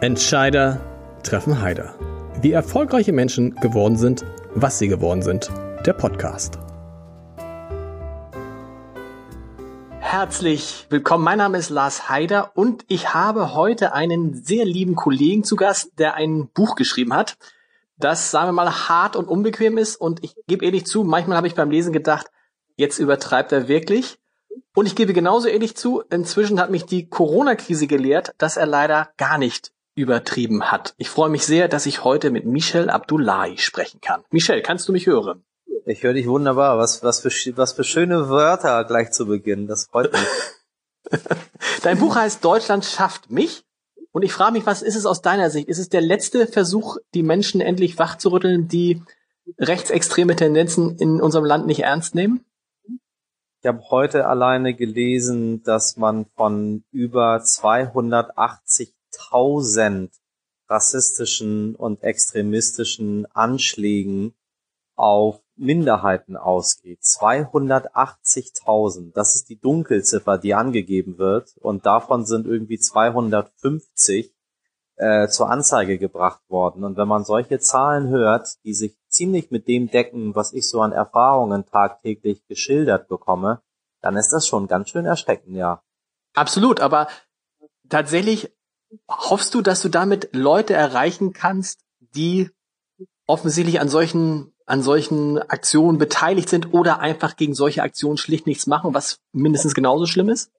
Entscheider treffen Heider. Wie erfolgreiche Menschen geworden sind, was sie geworden sind. Der Podcast. Herzlich willkommen. Mein Name ist Lars Heider und ich habe heute einen sehr lieben Kollegen zu Gast, der ein Buch geschrieben hat, das, sagen wir mal, hart und unbequem ist. Und ich gebe ehrlich zu, manchmal habe ich beim Lesen gedacht, jetzt übertreibt er wirklich. Und ich gebe genauso ehrlich zu, inzwischen hat mich die Corona-Krise gelehrt, dass er leider gar nicht übertrieben hat. Ich freue mich sehr, dass ich heute mit Michel Abdullahi sprechen kann. Michel, kannst du mich hören? Ich höre dich wunderbar. Was, was, für, was für schöne Wörter gleich zu Beginn. Das freut mich. Dein Buch heißt Deutschland schafft mich. Und ich frage mich, was ist es aus deiner Sicht? Ist es der letzte Versuch, die Menschen endlich wachzurütteln, die rechtsextreme Tendenzen in unserem Land nicht ernst nehmen? Ich habe heute alleine gelesen, dass man von über 280 tausend rassistischen und extremistischen Anschlägen auf Minderheiten ausgeht. 280.000. Das ist die Dunkelziffer, die angegeben wird. Und davon sind irgendwie 250 äh, zur Anzeige gebracht worden. Und wenn man solche Zahlen hört, die sich ziemlich mit dem decken, was ich so an Erfahrungen tagtäglich geschildert bekomme, dann ist das schon ganz schön erschreckend, ja. Absolut, aber tatsächlich Hoffst du, dass du damit Leute erreichen kannst, die offensichtlich an solchen an solchen Aktionen beteiligt sind oder einfach gegen solche Aktionen schlicht nichts machen, was mindestens genauso schlimm ist?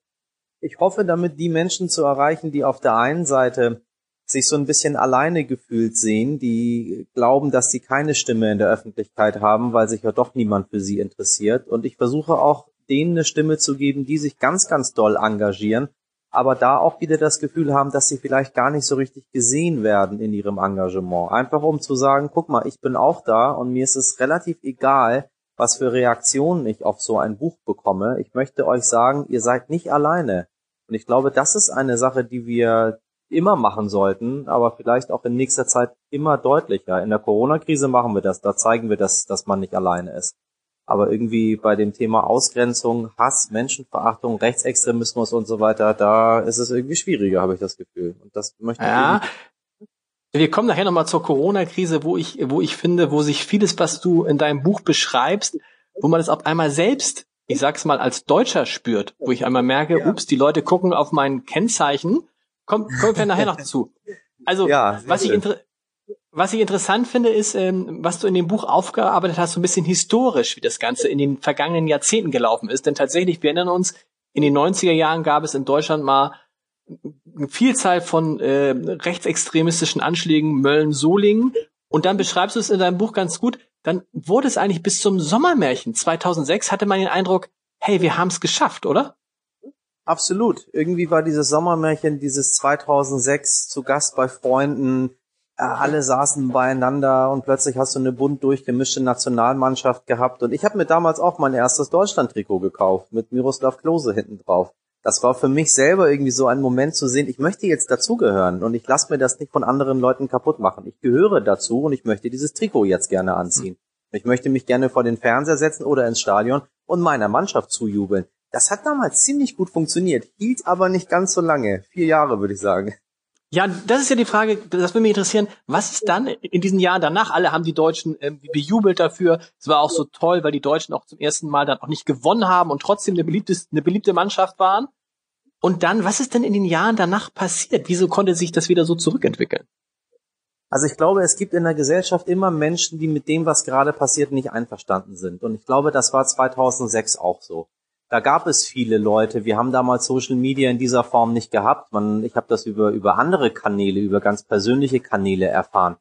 Ich hoffe damit die Menschen zu erreichen, die auf der einen Seite sich so ein bisschen alleine gefühlt sehen, die glauben, dass sie keine Stimme in der Öffentlichkeit haben, weil sich ja doch niemand für sie interessiert. Und ich versuche auch denen eine Stimme zu geben, die sich ganz, ganz doll engagieren aber da auch wieder das Gefühl haben, dass sie vielleicht gar nicht so richtig gesehen werden in ihrem Engagement. Einfach um zu sagen, guck mal, ich bin auch da und mir ist es relativ egal, was für Reaktionen ich auf so ein Buch bekomme. Ich möchte euch sagen, ihr seid nicht alleine. Und ich glaube, das ist eine Sache, die wir immer machen sollten, aber vielleicht auch in nächster Zeit immer deutlicher. In der Corona-Krise machen wir das, da zeigen wir, dass, dass man nicht alleine ist. Aber irgendwie bei dem Thema Ausgrenzung, Hass, Menschenverachtung, Rechtsextremismus und so weiter, da ist es irgendwie schwieriger, habe ich das Gefühl. Und das möchte ich. Ja. Wir kommen nachher nochmal zur Corona-Krise, wo ich, wo ich finde, wo sich vieles, was du in deinem Buch beschreibst, wo man es auf einmal selbst, ich sag's mal, als Deutscher spürt, wo ich einmal merke, ja. ups, die Leute gucken auf mein Kennzeichen. Kommt, kommen wir nachher noch dazu. Also, ja, was ich, was ich interessant finde, ist, ähm, was du in dem Buch aufgearbeitet hast, so ein bisschen historisch, wie das Ganze in den vergangenen Jahrzehnten gelaufen ist. Denn tatsächlich, wir erinnern uns, in den 90er Jahren gab es in Deutschland mal eine Vielzahl von äh, rechtsextremistischen Anschlägen, Mölln, Solingen. Und dann beschreibst du es in deinem Buch ganz gut. Dann wurde es eigentlich bis zum Sommermärchen 2006, hatte man den Eindruck, hey, wir haben es geschafft, oder? Absolut. Irgendwie war dieses Sommermärchen, dieses 2006 zu Gast bei Freunden, alle saßen beieinander und plötzlich hast du eine bunt durchgemischte Nationalmannschaft gehabt. Und ich habe mir damals auch mein erstes Deutschland-Trikot gekauft mit Miroslav Klose hinten drauf. Das war für mich selber irgendwie so ein Moment zu sehen, ich möchte jetzt dazugehören und ich lasse mir das nicht von anderen Leuten kaputt machen. Ich gehöre dazu und ich möchte dieses Trikot jetzt gerne anziehen. Ich möchte mich gerne vor den Fernseher setzen oder ins Stadion und meiner Mannschaft zujubeln. Das hat damals ziemlich gut funktioniert, hielt aber nicht ganz so lange. Vier Jahre, würde ich sagen. Ja, das ist ja die Frage, das würde mich interessieren, was ist dann in diesen Jahren danach? Alle haben die Deutschen ähm, bejubelt dafür. Es war auch so toll, weil die Deutschen auch zum ersten Mal dann auch nicht gewonnen haben und trotzdem eine beliebte, eine beliebte Mannschaft waren. Und dann, was ist denn in den Jahren danach passiert? Wieso konnte sich das wieder so zurückentwickeln? Also ich glaube, es gibt in der Gesellschaft immer Menschen, die mit dem, was gerade passiert, nicht einverstanden sind. Und ich glaube, das war 2006 auch so da gab es viele Leute. Wir haben damals Social Media in dieser Form nicht gehabt. Man, ich habe das über, über andere Kanäle, über ganz persönliche Kanäle erfahren.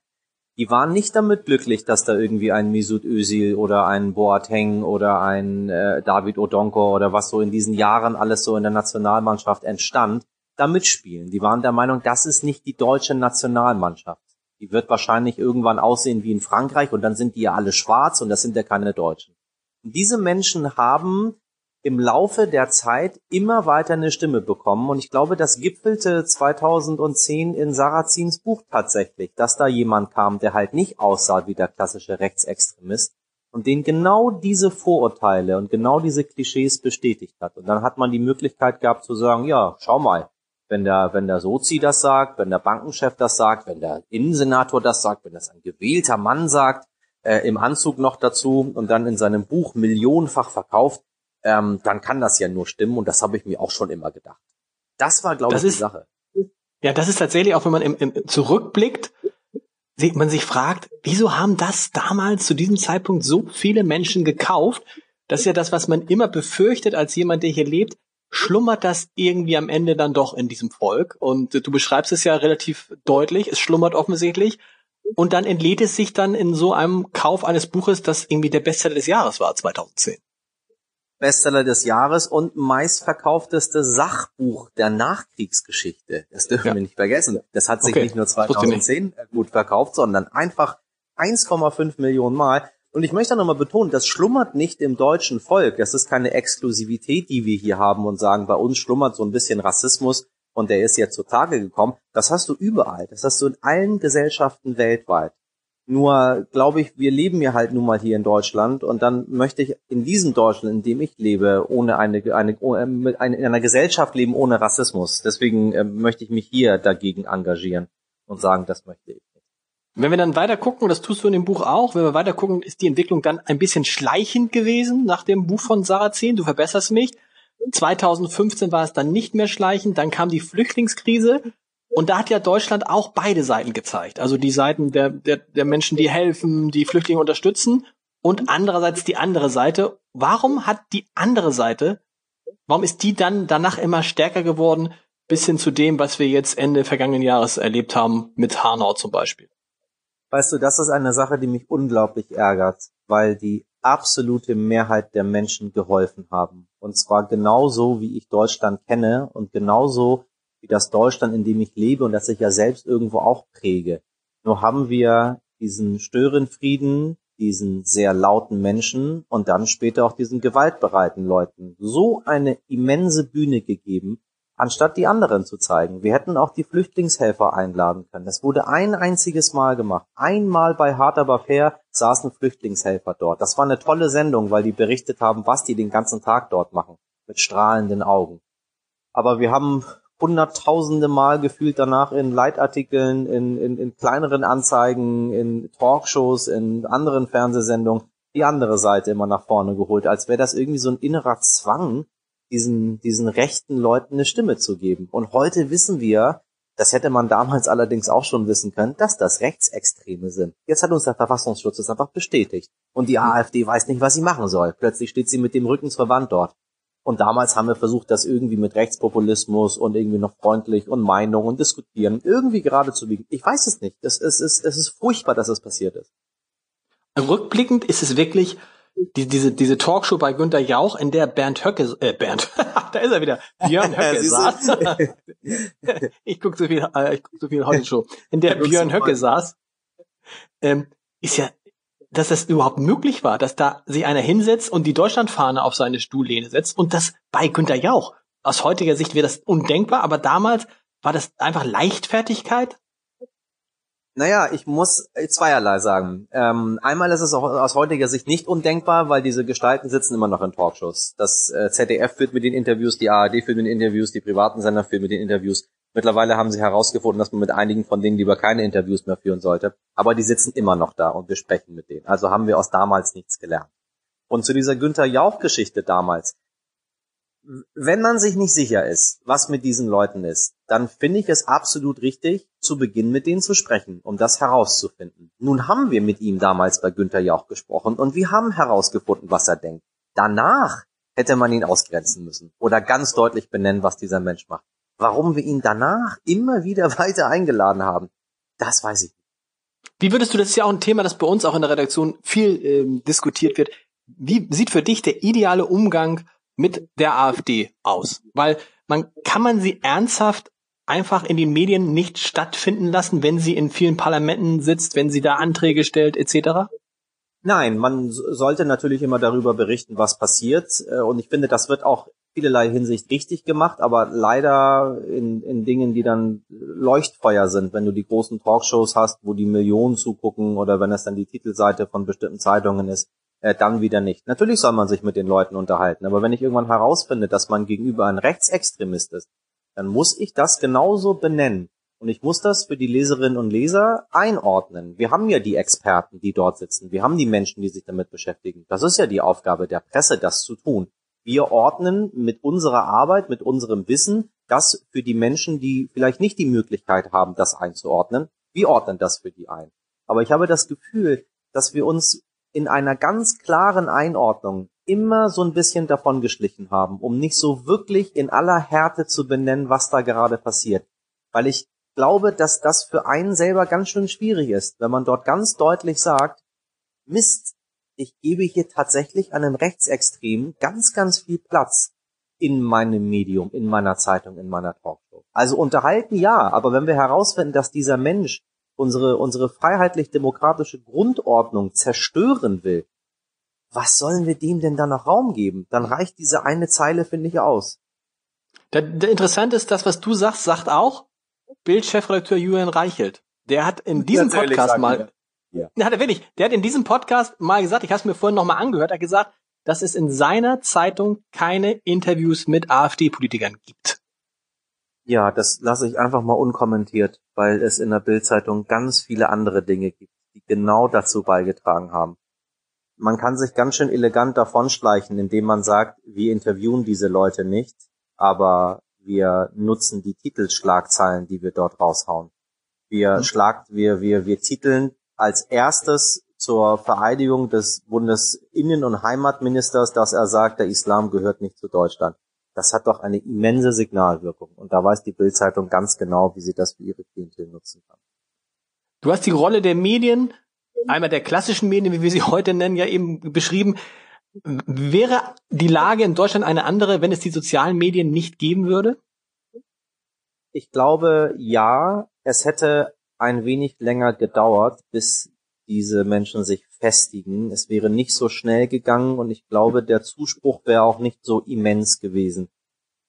Die waren nicht damit glücklich, dass da irgendwie ein Misut Özil oder ein Boateng oder ein äh, David Odonko oder was so in diesen Jahren alles so in der Nationalmannschaft entstand, da mitspielen. Die waren der Meinung, das ist nicht die deutsche Nationalmannschaft. Die wird wahrscheinlich irgendwann aussehen wie in Frankreich und dann sind die ja alle schwarz und das sind ja keine Deutschen. Und diese Menschen haben im Laufe der Zeit immer weiter eine Stimme bekommen. Und ich glaube, das gipfelte 2010 in Sarazins Buch tatsächlich, dass da jemand kam, der halt nicht aussah wie der klassische Rechtsextremist und den genau diese Vorurteile und genau diese Klischees bestätigt hat. Und dann hat man die Möglichkeit gehabt zu sagen, ja, schau mal, Wenn der, wenn der Sozi das sagt, wenn der Bankenchef das sagt, wenn der Innensenator das sagt, wenn das ein gewählter Mann sagt, äh, im Anzug noch dazu und dann in seinem Buch millionenfach verkauft, ähm, dann kann das ja nur stimmen und das habe ich mir auch schon immer gedacht. Das war, glaube ich, die Sache. Ja, das ist tatsächlich auch, wenn man im, im zurückblickt, sieht man sich fragt, wieso haben das damals zu diesem Zeitpunkt so viele Menschen gekauft? Das ist ja das, was man immer befürchtet als jemand, der hier lebt. Schlummert das irgendwie am Ende dann doch in diesem Volk? Und du beschreibst es ja relativ deutlich. Es schlummert offensichtlich. Und dann entlädt es sich dann in so einem Kauf eines Buches, das irgendwie der Bestseller des Jahres war, 2010. Bestseller des Jahres und meistverkaufteste Sachbuch der Nachkriegsgeschichte. Das dürfen ja. wir nicht vergessen. Das hat sich okay. nicht nur 2010 gut verkauft, sondern einfach 1,5 Millionen Mal. Und ich möchte nochmal betonen, das schlummert nicht im deutschen Volk. Das ist keine Exklusivität, die wir hier haben und sagen, bei uns schlummert so ein bisschen Rassismus und der ist jetzt zutage gekommen. Das hast du überall. Das hast du in allen Gesellschaften weltweit. Nur glaube ich, wir leben ja halt nun mal hier in Deutschland und dann möchte ich in diesem Deutschland, in dem ich lebe, ohne eine, eine, eine in einer Gesellschaft leben ohne Rassismus. Deswegen äh, möchte ich mich hier dagegen engagieren und sagen, das möchte ich. Wenn wir dann weiter gucken, das tust du in dem Buch auch, wenn wir weiter gucken, ist die Entwicklung dann ein bisschen schleichend gewesen nach dem Buch von Sarrazin. Du verbesserst mich. 2015 war es dann nicht mehr schleichend, dann kam die Flüchtlingskrise und da hat ja Deutschland auch beide Seiten gezeigt. Also die Seiten der, der, der Menschen, die helfen, die Flüchtlinge unterstützen und andererseits die andere Seite. Warum hat die andere Seite, warum ist die dann danach immer stärker geworden, bis hin zu dem, was wir jetzt Ende vergangenen Jahres erlebt haben mit Hanau zum Beispiel? Weißt du, das ist eine Sache, die mich unglaublich ärgert, weil die absolute Mehrheit der Menschen geholfen haben. Und zwar genauso, wie ich Deutschland kenne und genauso, wie das Deutschland, in dem ich lebe und das ich ja selbst irgendwo auch präge. Nur haben wir diesen Störenfrieden, diesen sehr lauten Menschen und dann später auch diesen gewaltbereiten Leuten so eine immense Bühne gegeben, anstatt die anderen zu zeigen. Wir hätten auch die Flüchtlingshelfer einladen können. Das wurde ein einziges Mal gemacht. Einmal bei Hard Aber Fair saßen Flüchtlingshelfer dort. Das war eine tolle Sendung, weil die berichtet haben, was die den ganzen Tag dort machen. Mit strahlenden Augen. Aber wir haben hunderttausende Mal gefühlt danach in Leitartikeln, in, in, in kleineren Anzeigen, in Talkshows, in anderen Fernsehsendungen die andere Seite immer nach vorne geholt, als wäre das irgendwie so ein innerer Zwang, diesen, diesen rechten Leuten eine Stimme zu geben. Und heute wissen wir, das hätte man damals allerdings auch schon wissen können, dass das Rechtsextreme sind. Jetzt hat uns der Verfassungsschutz das einfach bestätigt. Und die AfD weiß nicht, was sie machen soll. Plötzlich steht sie mit dem Rücken zur Wand dort. Und damals haben wir versucht, das irgendwie mit Rechtspopulismus und irgendwie noch freundlich und Meinung und diskutieren irgendwie gerade zu biegen. Ich weiß es nicht. Es, es, ist, es ist furchtbar, dass es passiert ist. Rückblickend ist es wirklich die, diese, diese Talkshow bei Günter Jauch, in der Bernd Höcke, äh, Bernd, da ist er wieder, Björn Höcke saß. ich gucke so viel, äh, ich guck so viel heute Show, in der Björn Höcke saß, ähm, ist ja dass das überhaupt möglich war, dass da sich einer hinsetzt und die Deutschlandfahne auf seine Stuhllehne setzt und das bei Günter Jauch. Aus heutiger Sicht wäre das undenkbar, aber damals war das einfach Leichtfertigkeit. Naja, ich muss zweierlei sagen. Ähm, einmal ist es auch aus heutiger Sicht nicht undenkbar, weil diese Gestalten sitzen immer noch in Talkshows. Das äh, ZDF führt mit den Interviews, die ARD führt mit den Interviews, die privaten Sender führen mit den Interviews. Mittlerweile haben sie herausgefunden, dass man mit einigen von denen lieber keine Interviews mehr führen sollte. Aber die sitzen immer noch da und wir sprechen mit denen. Also haben wir aus damals nichts gelernt. Und zu dieser Günther Jauch-Geschichte damals. Wenn man sich nicht sicher ist, was mit diesen Leuten ist, dann finde ich es absolut richtig, zu Beginn mit denen zu sprechen, um das herauszufinden. Nun haben wir mit ihm damals bei Günther Jauch gesprochen und wir haben herausgefunden, was er denkt. Danach hätte man ihn ausgrenzen müssen oder ganz deutlich benennen, was dieser Mensch macht. Warum wir ihn danach immer wieder weiter eingeladen haben, das weiß ich nicht. Wie würdest du, das ist ja auch ein Thema, das bei uns auch in der Redaktion viel ähm, diskutiert wird. Wie sieht für dich der ideale Umgang mit der AfD aus? Weil man kann man sie ernsthaft einfach in den Medien nicht stattfinden lassen, wenn sie in vielen Parlamenten sitzt, wenn sie da Anträge stellt, etc.? Nein, man sollte natürlich immer darüber berichten, was passiert. Äh, und ich finde, das wird auch vielerlei Hinsicht richtig gemacht, aber leider in, in Dingen, die dann Leuchtfeuer sind, wenn du die großen Talkshows hast, wo die Millionen zugucken oder wenn es dann die Titelseite von bestimmten Zeitungen ist, äh, dann wieder nicht. Natürlich soll man sich mit den Leuten unterhalten, aber wenn ich irgendwann herausfinde, dass man gegenüber ein Rechtsextremist ist, dann muss ich das genauso benennen. Und ich muss das für die Leserinnen und Leser einordnen. Wir haben ja die Experten, die dort sitzen. Wir haben die Menschen, die sich damit beschäftigen. Das ist ja die Aufgabe der Presse, das zu tun. Wir ordnen mit unserer Arbeit, mit unserem Wissen das für die Menschen, die vielleicht nicht die Möglichkeit haben, das einzuordnen. Wir ordnen das für die ein. Aber ich habe das Gefühl, dass wir uns in einer ganz klaren Einordnung immer so ein bisschen davon geschlichen haben, um nicht so wirklich in aller Härte zu benennen, was da gerade passiert. Weil ich glaube, dass das für einen selber ganz schön schwierig ist, wenn man dort ganz deutlich sagt, Mist, ich gebe hier tatsächlich einem Rechtsextremen ganz, ganz viel Platz in meinem Medium, in meiner Zeitung, in meiner Talkshow. Also unterhalten ja, aber wenn wir herausfinden, dass dieser Mensch unsere, unsere freiheitlich-demokratische Grundordnung zerstören will, was sollen wir dem denn dann noch Raum geben? Dann reicht diese eine Zeile, finde ich, aus. Der, der Interessante ist, das, was du sagst, sagt auch, Bildchefredakteur Julian Reichelt. Der hat in diesem Podcast mal, ja. hat er wirklich, der hat in diesem Podcast mal gesagt, ich habe es mir vorhin nochmal angehört, er hat gesagt, dass es in seiner Zeitung keine Interviews mit AfD-Politikern gibt. Ja, das lasse ich einfach mal unkommentiert, weil es in der Bildzeitung ganz viele andere Dinge gibt, die genau dazu beigetragen haben. Man kann sich ganz schön elegant davonschleichen, indem man sagt, wir interviewen diese Leute nicht, aber wir nutzen die Titelschlagzeilen, die wir dort raushauen. Wir mhm. schlagt, wir, wir, wir titeln als erstes zur Vereidigung des Bundesinnen- und Heimatministers, dass er sagt, der Islam gehört nicht zu Deutschland. Das hat doch eine immense Signalwirkung. Und da weiß die Bildzeitung ganz genau, wie sie das für ihre Klientel nutzen kann. Du hast die Rolle der Medien, einmal der klassischen Medien, wie wir sie heute nennen, ja eben beschrieben. Wäre die Lage in Deutschland eine andere, wenn es die sozialen Medien nicht geben würde? Ich glaube, ja. Es hätte ein wenig länger gedauert, bis diese Menschen sich festigen. Es wäre nicht so schnell gegangen und ich glaube, der Zuspruch wäre auch nicht so immens gewesen.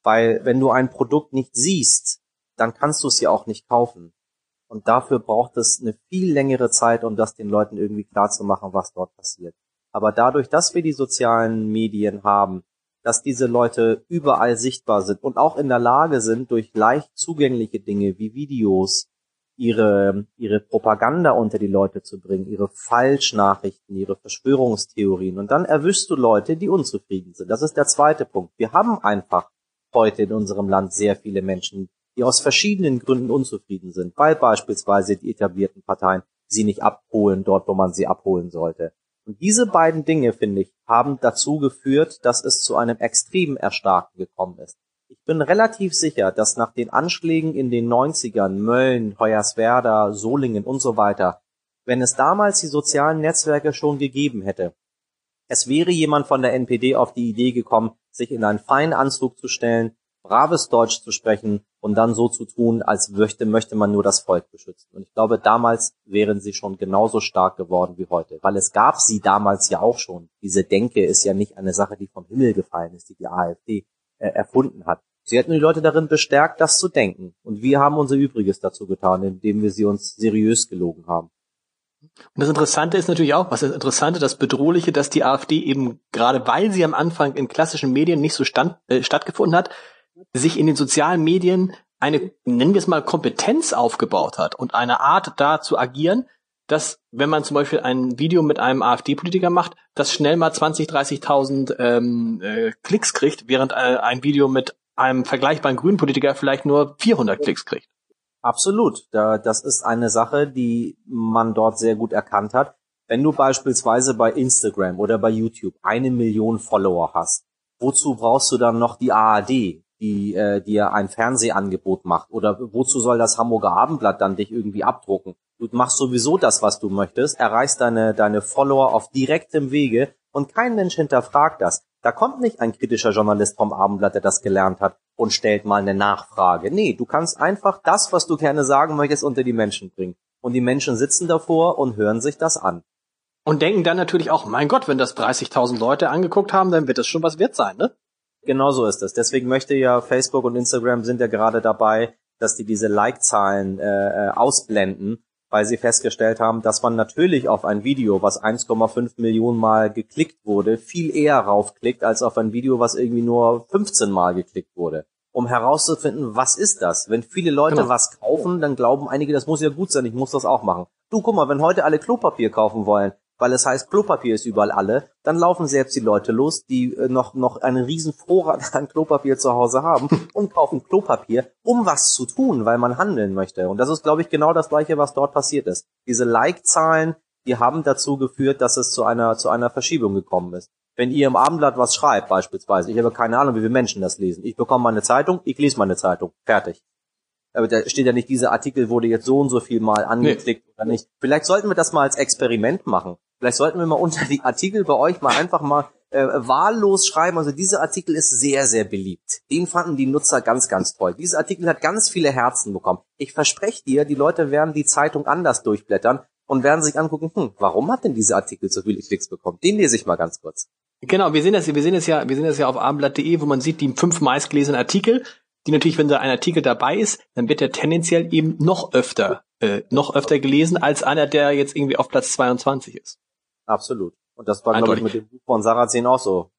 Weil wenn du ein Produkt nicht siehst, dann kannst du es ja auch nicht kaufen. Und dafür braucht es eine viel längere Zeit, um das den Leuten irgendwie klar zu machen, was dort passiert. Aber dadurch, dass wir die sozialen Medien haben, dass diese Leute überall sichtbar sind und auch in der Lage sind, durch leicht zugängliche Dinge wie Videos ihre, ihre Propaganda unter die Leute zu bringen, ihre Falschnachrichten, ihre Verschwörungstheorien. Und dann erwischst du Leute, die unzufrieden sind. Das ist der zweite Punkt. Wir haben einfach heute in unserem Land sehr viele Menschen, die aus verschiedenen Gründen unzufrieden sind, weil beispielsweise die etablierten Parteien sie nicht abholen dort, wo man sie abholen sollte und diese beiden Dinge, finde ich, haben dazu geführt, dass es zu einem extremen Erstarken gekommen ist. Ich bin relativ sicher, dass nach den Anschlägen in den 90ern, Mölln, Hoyerswerda, Solingen und so weiter, wenn es damals die sozialen Netzwerke schon gegeben hätte, es wäre jemand von der NPD auf die Idee gekommen, sich in einen feinen Anzug zu stellen, braves Deutsch zu sprechen und dann so zu tun, als möchte, möchte man nur das Volk beschützen. Und ich glaube, damals wären sie schon genauso stark geworden wie heute, weil es gab sie damals ja auch schon. Diese Denke ist ja nicht eine Sache, die vom Himmel gefallen ist, die die AfD äh, erfunden hat. Sie hätten die Leute darin bestärkt, das zu denken. Und wir haben unser Übriges dazu getan, indem wir sie uns seriös gelogen haben. Und das Interessante ist natürlich auch, was das Interessante, das Bedrohliche, dass die AfD eben gerade weil sie am Anfang in klassischen Medien nicht so stand, äh, stattgefunden hat, sich in den sozialen Medien eine, nennen wir es mal, Kompetenz aufgebaut hat und eine Art da zu agieren, dass, wenn man zum Beispiel ein Video mit einem AfD-Politiker macht, das schnell mal 20, 30.000 ähm, äh, Klicks kriegt, während äh, ein Video mit einem vergleichbaren grünen Politiker vielleicht nur 400 Klicks kriegt. Absolut. Da, das ist eine Sache, die man dort sehr gut erkannt hat. Wenn du beispielsweise bei Instagram oder bei YouTube eine Million Follower hast, wozu brauchst du dann noch die ARD? die äh, dir ein Fernsehangebot macht? Oder wozu soll das Hamburger Abendblatt dann dich irgendwie abdrucken? Du machst sowieso das, was du möchtest, erreichst deine, deine Follower auf direktem Wege und kein Mensch hinterfragt das. Da kommt nicht ein kritischer Journalist vom Abendblatt, der das gelernt hat und stellt mal eine Nachfrage. Nee, du kannst einfach das, was du gerne sagen möchtest, unter die Menschen bringen. Und die Menschen sitzen davor und hören sich das an. Und denken dann natürlich auch, mein Gott, wenn das 30.000 Leute angeguckt haben, dann wird das schon was wert sein, ne? Genau so ist es. Deswegen möchte ja Facebook und Instagram sind ja gerade dabei, dass die diese Like-Zahlen äh, äh ausblenden, weil sie festgestellt haben, dass man natürlich auf ein Video, was 1,5 Millionen Mal geklickt wurde, viel eher raufklickt, als auf ein Video, was irgendwie nur 15 Mal geklickt wurde. um herauszufinden, was ist das? Wenn viele Leute genau. was kaufen, dann glauben einige, das muss ja gut sein, ich muss das auch machen. Du, guck mal, wenn heute alle Klopapier kaufen wollen, weil es heißt, Klopapier ist überall alle, dann laufen selbst die Leute los, die äh, noch, noch einen riesen Vorrat an Klopapier zu Hause haben und kaufen Klopapier, um was zu tun, weil man handeln möchte. Und das ist, glaube ich, genau das Gleiche, was dort passiert ist. Diese Like-Zahlen, die haben dazu geführt, dass es zu einer, zu einer Verschiebung gekommen ist. Wenn ihr im Abendblatt was schreibt, beispielsweise, ich habe keine Ahnung, wie viele Menschen das lesen. Ich bekomme meine Zeitung, ich lese meine Zeitung. Fertig. Aber da steht ja nicht, dieser Artikel wurde jetzt so und so viel mal angeklickt nee. oder nicht. Vielleicht sollten wir das mal als Experiment machen. Vielleicht sollten wir mal unter die Artikel bei euch mal einfach mal äh, wahllos schreiben. Also dieser Artikel ist sehr, sehr beliebt. Den fanden die Nutzer ganz, ganz toll. Dieser Artikel hat ganz viele Herzen bekommen. Ich verspreche dir, die Leute werden die Zeitung anders durchblättern und werden sich angucken, hm, warum hat denn dieser Artikel so viele Klicks bekommen? Den lese ich mal ganz kurz. Genau, wir sehen das, wir sehen das ja, wir sehen das ja auf abendblatt.de, wo man sieht die fünf meistgelesenen Artikel, die natürlich, wenn da ein Artikel dabei ist, dann wird der tendenziell eben noch öfter, äh, noch öfter gelesen als einer, der jetzt irgendwie auf Platz 22 ist. Absolut. Und das war, glaube ich, mit dem Buch von Sarrazin auch so.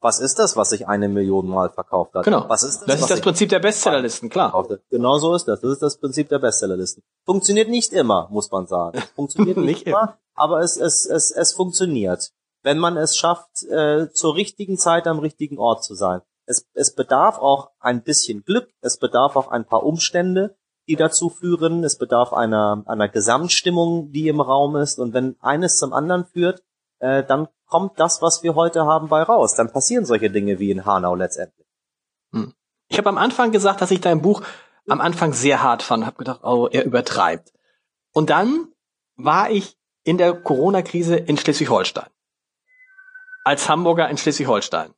Was ist das, was sich eine Million Mal verkauft hat? Genau. Was ist das? Das ist das Prinzip der Bestsellerlisten, klar. Genau so ist das. Das ist das Prinzip der Bestsellerlisten. Funktioniert nicht immer, muss man sagen. Funktioniert nicht, nicht immer, aber es, es, es, es funktioniert. Wenn man es schafft, äh, zur richtigen Zeit am richtigen Ort zu sein. Es, es bedarf auch ein bisschen Glück, es bedarf auch ein paar Umstände, die dazu führen. Es bedarf einer, einer Gesamtstimmung, die im Raum ist. Und wenn eines zum anderen führt, äh, dann kommt das, was wir heute haben, bei raus. Dann passieren solche Dinge wie in Hanau letztendlich. Hm. Ich habe am Anfang gesagt, dass ich dein Buch am Anfang sehr hart fand. Habe gedacht, oh, er übertreibt. Und dann war ich in der Corona-Krise in Schleswig-Holstein. Als Hamburger in Schleswig-Holstein.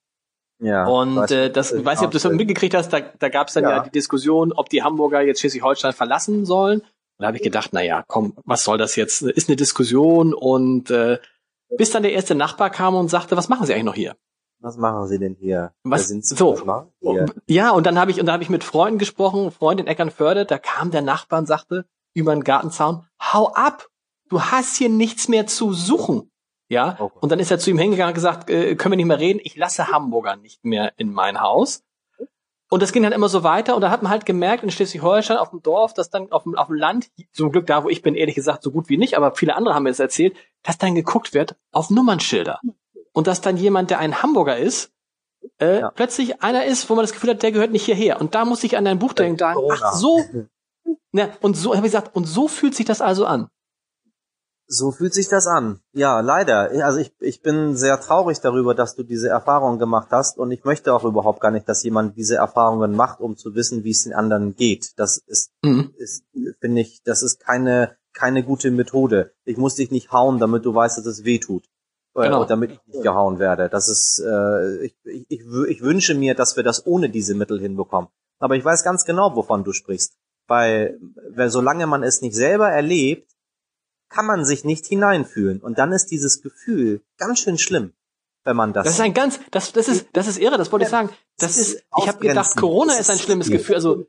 Ja, und äh, das, ich weiß nicht, ob du das mitgekriegt hast, da, da gab es dann ja. ja. die Diskussion, ob die Hamburger jetzt Schleswig-Holstein verlassen sollen. Und da habe ich gedacht, na ja, komm, was soll das jetzt? Ist eine Diskussion und äh, bis dann der erste Nachbar kam und sagte, was machen Sie eigentlich noch hier? Was machen Sie denn hier? Was, sind Sie, so, was hier? ja, und dann habe ich und dann habe ich mit Freunden gesprochen, Freund in Eckernförde, da kam der Nachbar und sagte über den Gartenzaun, hau ab, du hast hier nichts mehr zu suchen. Ja, okay. und dann ist er zu ihm hingegangen und gesagt, äh, können wir nicht mehr reden, ich lasse Hamburger nicht mehr in mein Haus. Und das ging dann immer so weiter und da hat man halt gemerkt in Schleswig-Holstein auf dem Dorf, dass dann auf dem, auf dem Land, zum Glück da, wo ich bin, ehrlich gesagt, so gut wie nicht, aber viele andere haben mir das erzählt, dass dann geguckt wird auf Nummernschilder. Und dass dann jemand, der ein Hamburger ist, äh, ja. plötzlich einer ist, wo man das Gefühl hat, der gehört nicht hierher. Und da muss ich an dein Buch denken, ach so, ne, und so, habe ich gesagt, und so fühlt sich das also an. So fühlt sich das an. Ja, leider. Also ich, ich bin sehr traurig darüber, dass du diese Erfahrungen gemacht hast und ich möchte auch überhaupt gar nicht, dass jemand diese Erfahrungen macht, um zu wissen, wie es den anderen geht. Das ist, mhm. ist finde ich, das ist keine, keine gute Methode. Ich muss dich nicht hauen, damit du weißt, dass es weh tut. Äh, genau. damit ich nicht gehauen werde. Das ist, äh, ich, ich, ich wünsche mir, dass wir das ohne diese Mittel hinbekommen. Aber ich weiß ganz genau, wovon du sprichst. Weil, weil solange man es nicht selber erlebt, kann man sich nicht hineinfühlen. Und dann ist dieses Gefühl ganz schön schlimm, wenn man das. Das ist ein ganz, das, das ist, das ist irre. Das wollte ich sagen. Das ist, ich habe gedacht, Corona ist ein schlimmes Gefühl. Also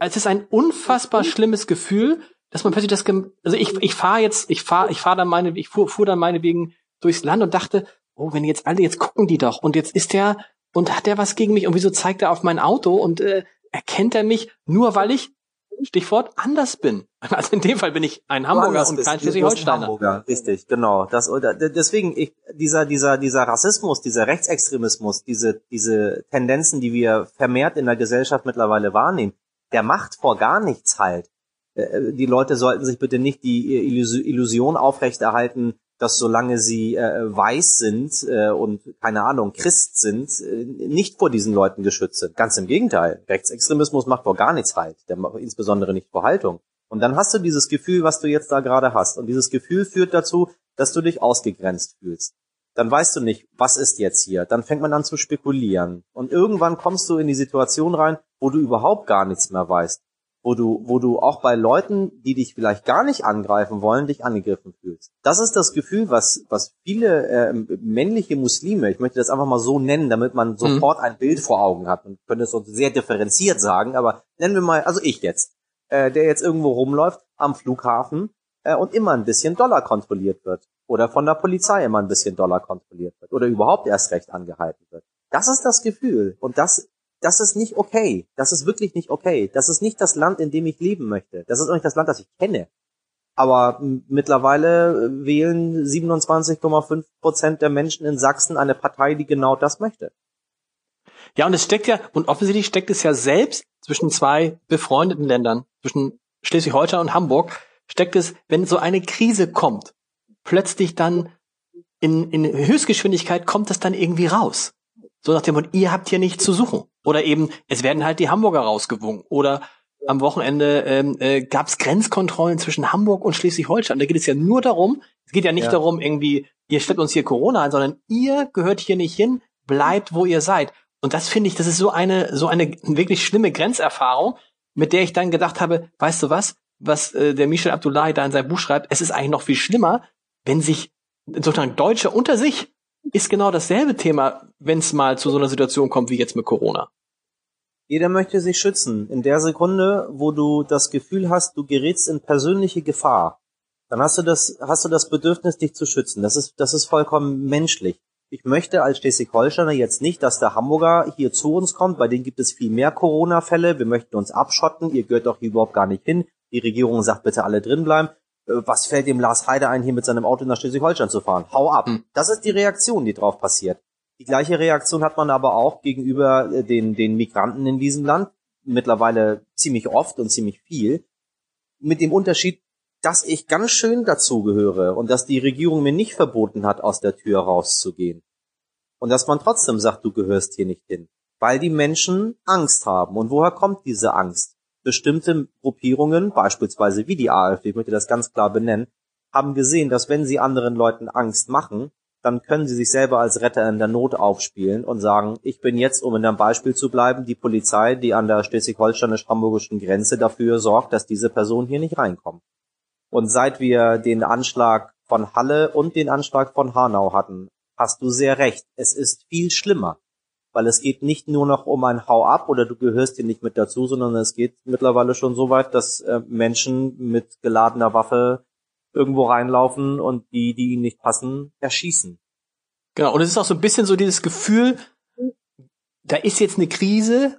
es ist ein unfassbar schlimmes Gefühl, dass man plötzlich das, also ich, ich fahre jetzt, ich fahre, ich fahre dann meine, ich fuhr, fuhr dann meinetwegen durchs Land und dachte, oh, wenn jetzt alle, jetzt gucken die doch und jetzt ist der und hat der was gegen mich und wieso zeigt er auf mein Auto und äh, erkennt er mich nur weil ich Stichwort anders bin. Also in dem Fall bin ich ein Hamburger und kein Schleswig-Holsteiner. Hamburger, richtig, genau. Das deswegen ich, dieser dieser dieser Rassismus, dieser Rechtsextremismus, diese diese Tendenzen, die wir vermehrt in der Gesellschaft mittlerweile wahrnehmen, der macht vor gar nichts halt. Äh, die Leute sollten sich bitte nicht die Illusion aufrechterhalten, dass solange sie äh, weiß sind äh, und keine Ahnung Christ sind, äh, nicht vor diesen Leuten geschützt sind. Ganz im Gegenteil. Rechtsextremismus macht vor gar nichts halt, der macht insbesondere nicht vor Haltung. Und dann hast du dieses Gefühl, was du jetzt da gerade hast. Und dieses Gefühl führt dazu, dass du dich ausgegrenzt fühlst. Dann weißt du nicht, was ist jetzt hier. Dann fängt man an zu spekulieren. Und irgendwann kommst du in die Situation rein, wo du überhaupt gar nichts mehr weißt wo du, wo du auch bei Leuten, die dich vielleicht gar nicht angreifen wollen, dich angegriffen fühlst. Das ist das Gefühl, was, was viele äh, männliche Muslime, ich möchte das einfach mal so nennen, damit man mhm. sofort ein Bild vor Augen hat. Man könnte es uns sehr differenziert sagen, aber nennen wir mal, also ich jetzt, äh, der jetzt irgendwo rumläuft am Flughafen äh, und immer ein bisschen Dollar kontrolliert wird. Oder von der Polizei immer ein bisschen Dollar kontrolliert wird. Oder überhaupt erst recht angehalten wird. Das ist das Gefühl. Und das das ist nicht okay. Das ist wirklich nicht okay. Das ist nicht das Land, in dem ich leben möchte. Das ist auch nicht das Land, das ich kenne. Aber mittlerweile äh, wählen 27,5 Prozent der Menschen in Sachsen eine Partei, die genau das möchte. Ja, und es steckt ja, und offensichtlich steckt es ja selbst zwischen zwei befreundeten Ländern, zwischen Schleswig-Holstein und Hamburg, steckt es, wenn so eine Krise kommt, plötzlich dann in, in Höchstgeschwindigkeit kommt es dann irgendwie raus. So nach dem Motto, ihr habt hier nichts zu suchen. Oder eben, es werden halt die Hamburger rausgewungen. Oder am Wochenende ähm, äh, gab es Grenzkontrollen zwischen Hamburg und Schleswig-Holstein. Da geht es ja nur darum, es geht ja nicht ja. darum, irgendwie, ihr stellt uns hier Corona ein, sondern ihr gehört hier nicht hin, bleibt, wo ihr seid. Und das finde ich, das ist so eine, so eine wirklich schlimme Grenzerfahrung, mit der ich dann gedacht habe, weißt du was, was äh, der Michel Abdullahi da in seinem Buch schreibt, es ist eigentlich noch viel schlimmer, wenn sich sozusagen Deutsche unter sich ist genau dasselbe Thema, wenn es mal zu so einer Situation kommt wie jetzt mit Corona. Jeder möchte sich schützen. In der Sekunde, wo du das Gefühl hast, du gerätst in persönliche Gefahr, dann hast du das, hast du das Bedürfnis, dich zu schützen. Das ist, das ist vollkommen menschlich. Ich möchte als Schleswig-Holsteiner jetzt nicht, dass der Hamburger hier zu uns kommt, bei denen gibt es viel mehr Corona-Fälle. Wir möchten uns abschotten. Ihr gehört doch hier überhaupt gar nicht hin. Die Regierung sagt bitte alle drin bleiben. Äh, was fällt dem Lars Heider ein, hier mit seinem Auto nach Schleswig-Holstein zu fahren? Hau ab. Hm. Das ist die Reaktion, die drauf passiert. Die gleiche Reaktion hat man aber auch gegenüber äh, den, den Migranten in diesem Land. Mittlerweile ziemlich oft und ziemlich viel. Mit dem Unterschied, dass ich ganz schön dazugehöre und dass die Regierung mir nicht verboten hat, aus der Tür rauszugehen. Und dass man trotzdem sagt, du gehörst hier nicht hin. Weil die Menschen Angst haben. Und woher kommt diese Angst? Bestimmte Gruppierungen, beispielsweise wie die AfD, ich möchte das ganz klar benennen, haben gesehen, dass wenn sie anderen Leuten Angst machen, dann können sie sich selber als Retter in der Not aufspielen und sagen, ich bin jetzt, um in einem Beispiel zu bleiben, die Polizei, die an der schleswig-holsteinisch-hamburgischen Grenze dafür sorgt, dass diese Person hier nicht reinkommt. Und seit wir den Anschlag von Halle und den Anschlag von Hanau hatten, hast du sehr recht. Es ist viel schlimmer. Weil es geht nicht nur noch um ein Hau ab oder du gehörst hier nicht mit dazu, sondern es geht mittlerweile schon so weit, dass äh, Menschen mit geladener Waffe irgendwo reinlaufen und die, die ihnen nicht passen, erschießen. Genau, und es ist auch so ein bisschen so dieses Gefühl, da ist jetzt eine Krise,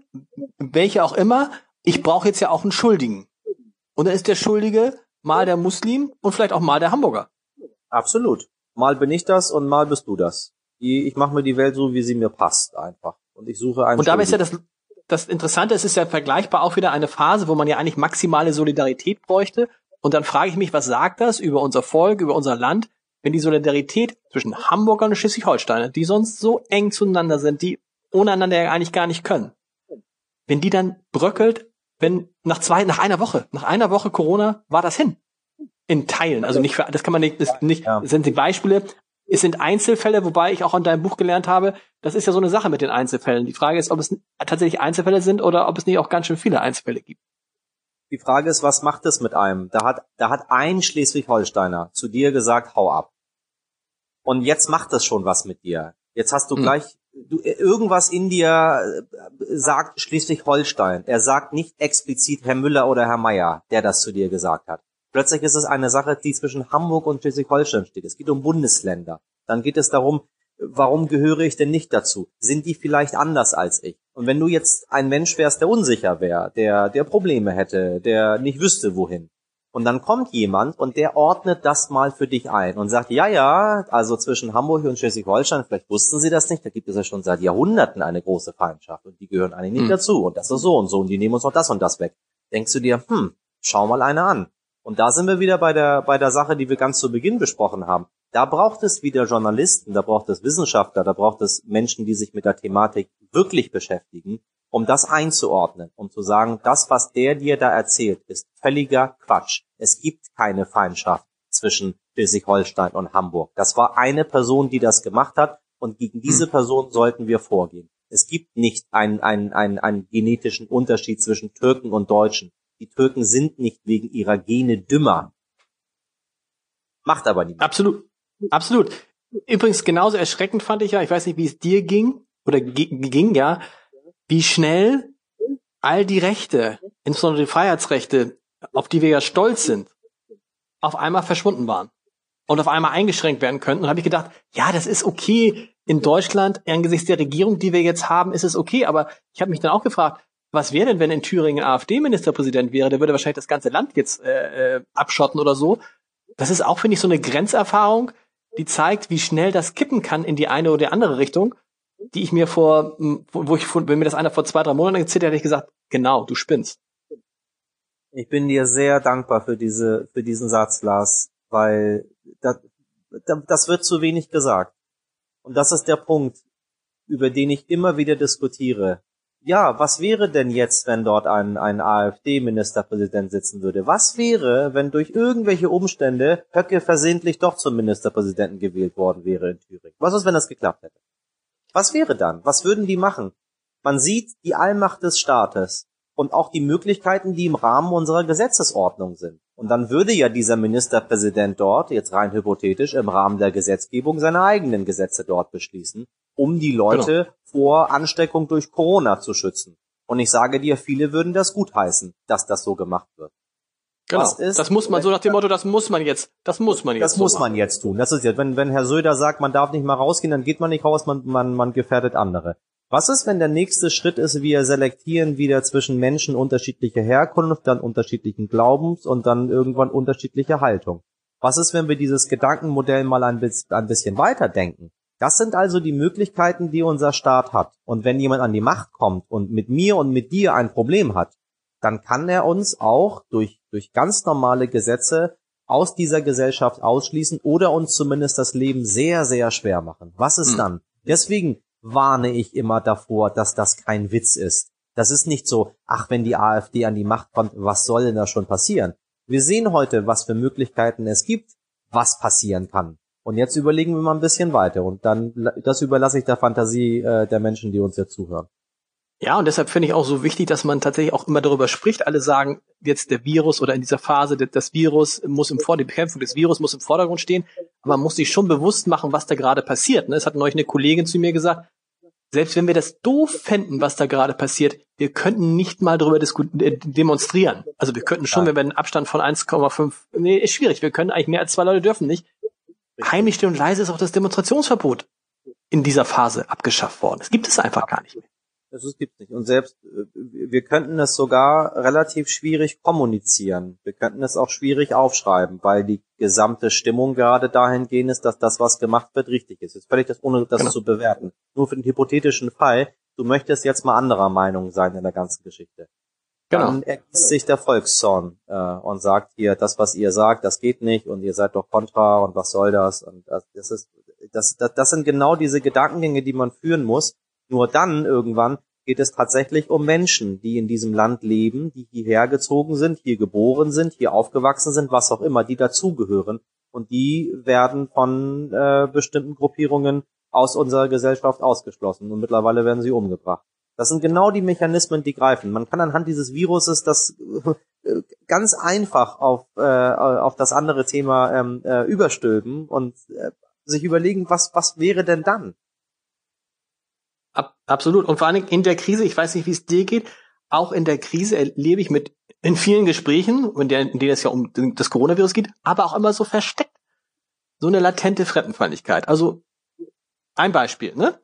welche auch immer, ich brauche jetzt ja auch einen Schuldigen. Und dann ist der Schuldige mal der Muslim und vielleicht auch mal der Hamburger. Absolut. Mal bin ich das und mal bist du das. Ich mache mir die Welt so, wie sie mir passt, einfach. Und ich suche einen. Und dabei ist ja das, das Interessante, es ist ja vergleichbar auch wieder eine Phase, wo man ja eigentlich maximale Solidarität bräuchte. Und dann frage ich mich, was sagt das über unser Volk, über unser Land, wenn die Solidarität zwischen Hamburgern und Schleswig-Holstein, die sonst so eng zueinander sind, die ohne einander ja eigentlich gar nicht können, wenn die dann bröckelt, wenn nach zwei, nach einer Woche, nach einer Woche Corona war das hin. In Teilen, also nicht für, das kann man nicht, das nicht, das sind die Beispiele. Es sind Einzelfälle, wobei ich auch in deinem Buch gelernt habe, das ist ja so eine Sache mit den Einzelfällen. Die Frage ist, ob es tatsächlich Einzelfälle sind oder ob es nicht auch ganz schön viele Einzelfälle gibt. Die Frage ist, was macht es mit einem? Da hat, da hat ein Schleswig-Holsteiner zu dir gesagt, hau ab. Und jetzt macht das schon was mit dir. Jetzt hast du hm. gleich, du, irgendwas in dir äh, sagt Schleswig-Holstein. Er sagt nicht explizit Herr Müller oder Herr Meier, der das zu dir gesagt hat. Plötzlich ist es eine Sache, die zwischen Hamburg und Schleswig-Holstein steht. Es geht um Bundesländer. Dann geht es darum, warum gehöre ich denn nicht dazu? Sind die vielleicht anders als ich? Und wenn du jetzt ein Mensch wärst, der unsicher wäre, der, der Probleme hätte, der nicht wüsste, wohin, und dann kommt jemand und der ordnet das mal für dich ein und sagt, ja, ja, also zwischen Hamburg und Schleswig-Holstein, vielleicht wussten sie das nicht, da gibt es ja schon seit Jahrhunderten eine große Feindschaft und die gehören eigentlich nicht hm. dazu und das ist so und so und die nehmen uns noch das und das weg. Denkst du dir, hm, schau mal eine an. Und da sind wir wieder bei der, bei der Sache, die wir ganz zu Beginn besprochen haben. Da braucht es wieder Journalisten, da braucht es Wissenschaftler, da braucht es Menschen, die sich mit der Thematik wirklich beschäftigen, um das einzuordnen, um zu sagen, das, was der dir da erzählt, ist völliger Quatsch. Es gibt keine Feindschaft zwischen Schleswig-Holstein und Hamburg. Das war eine Person, die das gemacht hat und gegen diese hm. Person sollten wir vorgehen. Es gibt nicht einen, einen, einen, einen genetischen Unterschied zwischen Türken und Deutschen. Die Türken sind nicht wegen ihrer Gene dümmer. Macht aber niemand. Absolut. Absolut. Übrigens genauso erschreckend fand ich ja, ich weiß nicht, wie es dir ging oder ging ja, wie schnell all die Rechte, insbesondere die Freiheitsrechte, auf die wir ja stolz sind, auf einmal verschwunden waren. und auf einmal eingeschränkt werden könnten. Und habe ich gedacht, ja, das ist okay in Deutschland, angesichts der Regierung, die wir jetzt haben, ist es okay. Aber ich habe mich dann auch gefragt, was wäre denn, wenn in Thüringen AfD-Ministerpräsident wäre? Der würde wahrscheinlich das ganze Land jetzt äh, äh, abschotten oder so. Das ist auch, finde ich, so eine Grenzerfahrung, die zeigt, wie schnell das kippen kann in die eine oder die andere Richtung, die ich mir vor, wo ich, wenn mir das einer vor zwei, drei Monaten erzählt hätte, hätte ich gesagt, genau, du spinnst. Ich bin dir sehr dankbar für diese, für diesen Satz, Lars, weil das, das wird zu wenig gesagt. Und das ist der Punkt, über den ich immer wieder diskutiere. Ja, was wäre denn jetzt, wenn dort ein, ein AfD-Ministerpräsident sitzen würde? Was wäre, wenn durch irgendwelche Umstände Höcke versehentlich doch zum Ministerpräsidenten gewählt worden wäre in Thüringen? Was ist, wenn das geklappt hätte? Was wäre dann? Was würden die machen? Man sieht die Allmacht des Staates und auch die Möglichkeiten, die im Rahmen unserer Gesetzesordnung sind. Und dann würde ja dieser Ministerpräsident dort, jetzt rein hypothetisch, im Rahmen der Gesetzgebung seine eigenen Gesetze dort beschließen, um die Leute genau. vor Ansteckung durch Corona zu schützen. Und ich sage dir, viele würden das gutheißen, dass das so gemacht wird. Genau. Ist, das muss man so nach dem Motto, das muss man jetzt, das muss man jetzt. Das so muss man jetzt tun. Das ist jetzt, wenn, wenn Herr Söder sagt, man darf nicht mal rausgehen, dann geht man nicht raus, man, man, man gefährdet andere. Was ist, wenn der nächste Schritt ist, wir selektieren wieder zwischen Menschen unterschiedlicher Herkunft, dann unterschiedlichen Glaubens und dann irgendwann unterschiedliche Haltung? Was ist, wenn wir dieses Gedankenmodell mal ein, bisschen, ein bisschen weiterdenken? Das sind also die Möglichkeiten, die unser Staat hat. Und wenn jemand an die Macht kommt und mit mir und mit dir ein Problem hat, dann kann er uns auch durch, durch ganz normale Gesetze aus dieser Gesellschaft ausschließen oder uns zumindest das Leben sehr, sehr schwer machen. Was ist hm. dann? Deswegen warne ich immer davor, dass das kein Witz ist. Das ist nicht so, ach, wenn die AfD an die Macht kommt, was soll denn da schon passieren? Wir sehen heute, was für Möglichkeiten es gibt, was passieren kann. Und jetzt überlegen wir mal ein bisschen weiter und dann, das überlasse ich der Fantasie äh, der Menschen, die uns jetzt zuhören. Ja, und deshalb finde ich auch so wichtig, dass man tatsächlich auch immer darüber spricht. Alle sagen jetzt der Virus oder in dieser Phase, das Virus muss im Vor die Bekämpfung des Virus muss im Vordergrund stehen. Aber man muss sich schon bewusst machen, was da gerade passiert. Ne? Es hat neulich eine Kollegin zu mir gesagt, selbst wenn wir das doof fänden, was da gerade passiert, wir könnten nicht mal darüber äh, demonstrieren. Also wir könnten schon, wenn wir einen Abstand von 1,5, nee, ist schwierig. Wir können eigentlich mehr als zwei Leute dürfen nicht. Heimlich still und leise ist auch das Demonstrationsverbot in dieser Phase abgeschafft worden. Es gibt es einfach gar nicht mehr. Das gibt's nicht. Und selbst, äh, wir könnten es sogar relativ schwierig kommunizieren. Wir könnten es auch schwierig aufschreiben, weil die gesamte Stimmung gerade dahingehend ist, dass das, was gemacht wird, richtig ist. Jetzt völlig das, ohne das genau. zu bewerten. Nur für den hypothetischen Fall, du möchtest jetzt mal anderer Meinung sein in der ganzen Geschichte. Genau. Dann ergießt sich der Volkszorn äh, und sagt hier, das, was ihr sagt, das geht nicht und ihr seid doch kontra und was soll das? Und das, das ist, das, das, das sind genau diese Gedankengänge, die man führen muss, nur dann irgendwann geht es tatsächlich um Menschen, die in diesem Land leben, die hierher gezogen sind, hier geboren sind, hier aufgewachsen sind, was auch immer, die dazugehören. Und die werden von äh, bestimmten Gruppierungen aus unserer Gesellschaft ausgeschlossen. Und mittlerweile werden sie umgebracht. Das sind genau die Mechanismen, die greifen. Man kann anhand dieses Viruses das äh, ganz einfach auf, äh, auf das andere Thema ähm, äh, überstülpen und äh, sich überlegen, was, was wäre denn dann? Ab, absolut. Und vor allen Dingen in der Krise, ich weiß nicht, wie es dir geht, auch in der Krise erlebe ich mit in vielen Gesprächen, in, der, in denen es ja um das Coronavirus geht, aber auch immer so versteckt. So eine latente Fremdenfeindlichkeit. Also ein Beispiel, ne?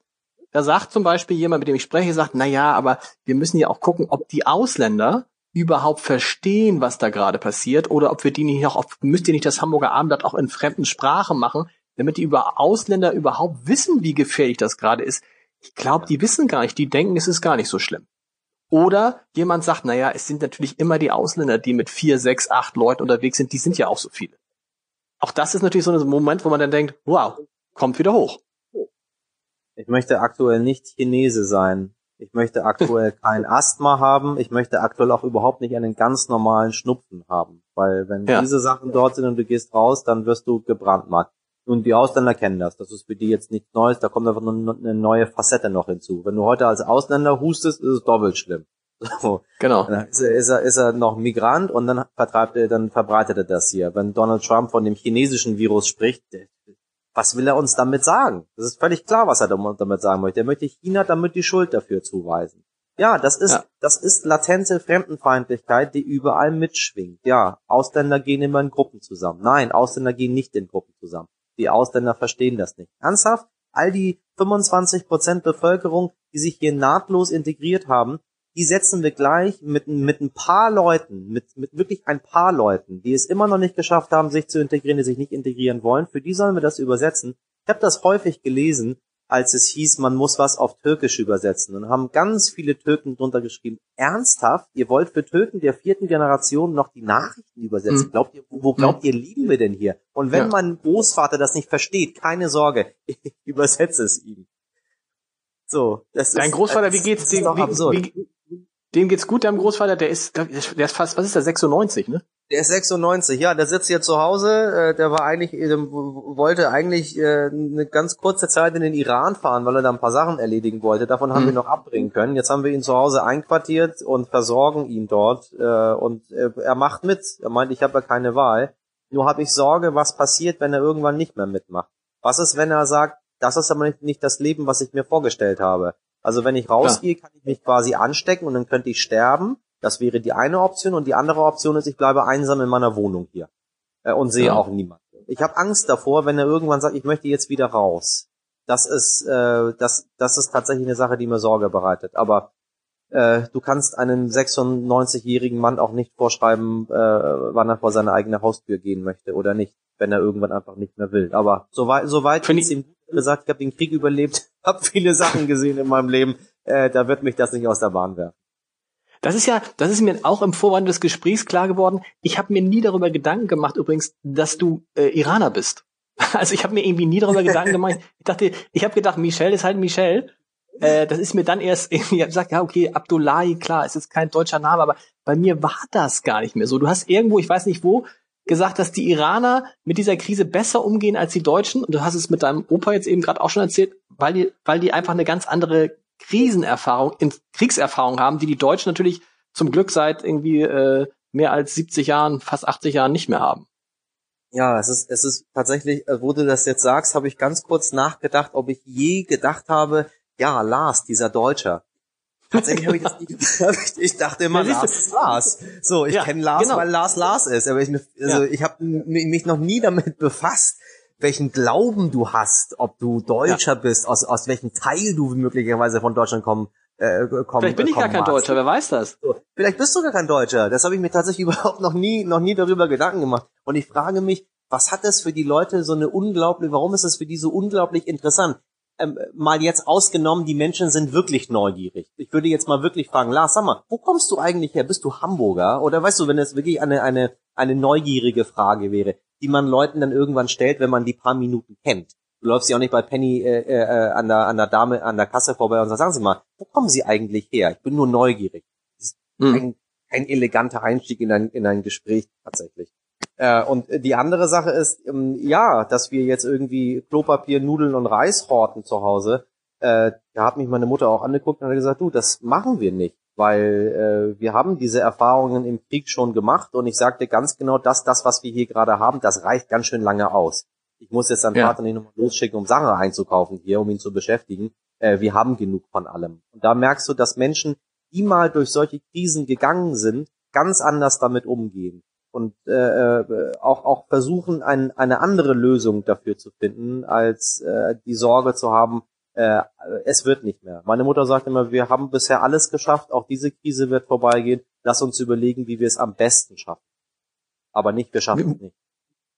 Da sagt zum Beispiel jemand, mit dem ich spreche, sagt, na ja, aber wir müssen ja auch gucken, ob die Ausländer überhaupt verstehen, was da gerade passiert, oder ob wir die nicht auch, müsst ihr nicht das Hamburger Abendblatt auch in fremden Sprachen machen, damit die über Ausländer überhaupt wissen, wie gefährlich das gerade ist. Ich glaube, die wissen gar nicht, die denken, es ist gar nicht so schlimm. Oder jemand sagt, naja, es sind natürlich immer die Ausländer, die mit vier, sechs, acht Leuten unterwegs sind, die sind ja auch so viele. Auch das ist natürlich so ein Moment, wo man dann denkt, wow, kommt wieder hoch. Ich möchte aktuell nicht Chinese sein. Ich möchte aktuell kein Asthma haben. Ich möchte aktuell auch überhaupt nicht einen ganz normalen Schnupfen haben. Weil wenn ja. diese Sachen dort sind und du gehst raus, dann wirst du gebrandmarkt. Und die Ausländer kennen das. Das ist für die jetzt nichts Neues. Da kommt einfach nur eine neue Facette noch hinzu. Wenn du heute als Ausländer hustest, ist es doppelt schlimm. So. Genau. Dann ist er, ist, er, ist er noch Migrant und dann vertreibt er, dann verbreitet er das hier. Wenn Donald Trump von dem chinesischen Virus spricht, was will er uns damit sagen? Das ist völlig klar, was er damit sagen möchte. Er möchte China damit die Schuld dafür zuweisen. Ja, das ist, ja. das ist latente Fremdenfeindlichkeit, die überall mitschwingt. Ja, Ausländer gehen immer in Gruppen zusammen. Nein, Ausländer gehen nicht in Gruppen zusammen. Die Ausländer verstehen das nicht. Ernsthaft? All die 25 Prozent Bevölkerung, die sich hier nahtlos integriert haben, die setzen wir gleich mit, mit ein paar Leuten, mit, mit wirklich ein paar Leuten, die es immer noch nicht geschafft haben, sich zu integrieren, die sich nicht integrieren wollen, für die sollen wir das übersetzen. Ich habe das häufig gelesen, als es hieß, man muss was auf Türkisch übersetzen. Und haben ganz viele Türken drunter geschrieben, ernsthaft, ihr wollt für Türken der vierten Generation noch die Nachrichten übersetzen? Mhm. Glaubt ihr, wo glaubt ihr, lieben wir denn hier? Und wenn ja. mein Großvater das nicht versteht, keine Sorge, ich übersetze es ihm. So, das Dein ist, Großvater, das, wie geht's dem? Wie, wie, dem geht's gut, deinem Großvater, der ist, der ist fast, was ist der, 96, ne? Der ist 96, ja, der sitzt hier zu Hause, äh, der war eigentlich, äh, wollte eigentlich äh, eine ganz kurze Zeit in den Iran fahren, weil er da ein paar Sachen erledigen wollte. Davon haben mhm. wir noch abbringen können. Jetzt haben wir ihn zu Hause einquartiert und versorgen ihn dort. Äh, und äh, er macht mit. Er meint, ich habe ja keine Wahl. Nur habe ich Sorge, was passiert, wenn er irgendwann nicht mehr mitmacht. Was ist, wenn er sagt, das ist aber nicht, nicht das Leben, was ich mir vorgestellt habe. Also wenn ich rausgehe, kann ich mich quasi anstecken und dann könnte ich sterben. Das wäre die eine Option. Und die andere Option ist, ich bleibe einsam in meiner Wohnung hier äh, und sehe ja. auch niemanden. Ich habe Angst davor, wenn er irgendwann sagt, ich möchte jetzt wieder raus. Das ist, äh, das, das ist tatsächlich eine Sache, die mir Sorge bereitet. Aber äh, du kannst einem 96-jährigen Mann auch nicht vorschreiben, äh, wann er vor seine eigene Haustür gehen möchte oder nicht, wenn er irgendwann einfach nicht mehr will. Aber soweit, soweit finde ich ihm gesagt, ich habe den Krieg überlebt, habe viele Sachen gesehen in meinem Leben. Äh, da wird mich das nicht aus der Bahn werfen. Das ist ja, das ist mir auch im Vorwand des Gesprächs klar geworden. Ich habe mir nie darüber Gedanken gemacht, übrigens, dass du äh, Iraner bist. Also ich habe mir irgendwie nie darüber Gedanken gemacht. Ich dachte, ich habe gedacht, Michel ist halt Michel. Äh, das ist mir dann erst irgendwie, ich habe gesagt, ja okay, Abdullahi, klar, es ist kein deutscher Name, aber bei mir war das gar nicht mehr so. Du hast irgendwo, ich weiß nicht wo, gesagt, dass die Iraner mit dieser Krise besser umgehen als die Deutschen. Und du hast es mit deinem Opa jetzt eben gerade auch schon erzählt, weil die, weil die einfach eine ganz andere Krisenerfahrung, Kriegserfahrung haben, die die Deutschen natürlich zum Glück seit irgendwie äh, mehr als 70 Jahren, fast 80 Jahren nicht mehr haben. Ja, es ist, es ist tatsächlich, äh, wo du das jetzt sagst, habe ich ganz kurz nachgedacht, ob ich je gedacht habe, ja, Lars, dieser Deutscher. Tatsächlich habe ich das nie gedacht. Ich dachte immer, ja, Lars ist Lars. So, ich ja, kenne Lars, genau. weil Lars Lars ist. Aber ich, also ja. ich habe mich noch nie damit befasst, welchen Glauben du hast, ob du Deutscher bist, aus, aus welchem Teil du möglicherweise von Deutschland kommen äh, kommen, Vielleicht bin ich gar kein magst. Deutscher, wer weiß das? So, vielleicht bist du gar kein Deutscher. Das habe ich mir tatsächlich überhaupt noch nie, noch nie darüber Gedanken gemacht. Und ich frage mich, was hat das für die Leute so eine unglaubliche, warum ist das für die so unglaublich interessant? Ähm, mal jetzt ausgenommen, die Menschen sind wirklich neugierig. Ich würde jetzt mal wirklich fragen, Lars, sag mal, wo kommst du eigentlich her? Bist du Hamburger? Oder weißt du, wenn es wirklich eine, eine, eine neugierige Frage wäre, die man Leuten dann irgendwann stellt, wenn man die paar Minuten kennt. Du läufst ja auch nicht bei Penny äh, äh, an der an der Dame an der Kasse vorbei und sagst, sagen Sie mal, wo kommen Sie eigentlich her? Ich bin nur neugierig. Das ist hm. ein, ein eleganter Einstieg in ein in ein Gespräch tatsächlich. Äh, und die andere Sache ist, ähm, ja, dass wir jetzt irgendwie Klopapier, Nudeln und Reis horten zu Hause. Äh, da hat mich meine Mutter auch angeguckt und hat gesagt, du, das machen wir nicht weil äh, wir haben diese Erfahrungen im Krieg schon gemacht und ich sagte ganz genau, dass das, was wir hier gerade haben, das reicht ganz schön lange aus. Ich muss jetzt dann ja. Vater nicht nochmal losschicken, um Sachen einzukaufen hier, um ihn zu beschäftigen. Äh, wir haben genug von allem. Und da merkst du, dass Menschen, die mal durch solche Krisen gegangen sind, ganz anders damit umgehen und äh, äh, auch auch versuchen, ein, eine andere Lösung dafür zu finden, als äh, die Sorge zu haben, äh, es wird nicht mehr. Meine Mutter sagt immer, wir haben bisher alles geschafft, auch diese Krise wird vorbeigehen. Lass uns überlegen, wie wir es am besten schaffen. Aber nicht, wir schaffen es nicht.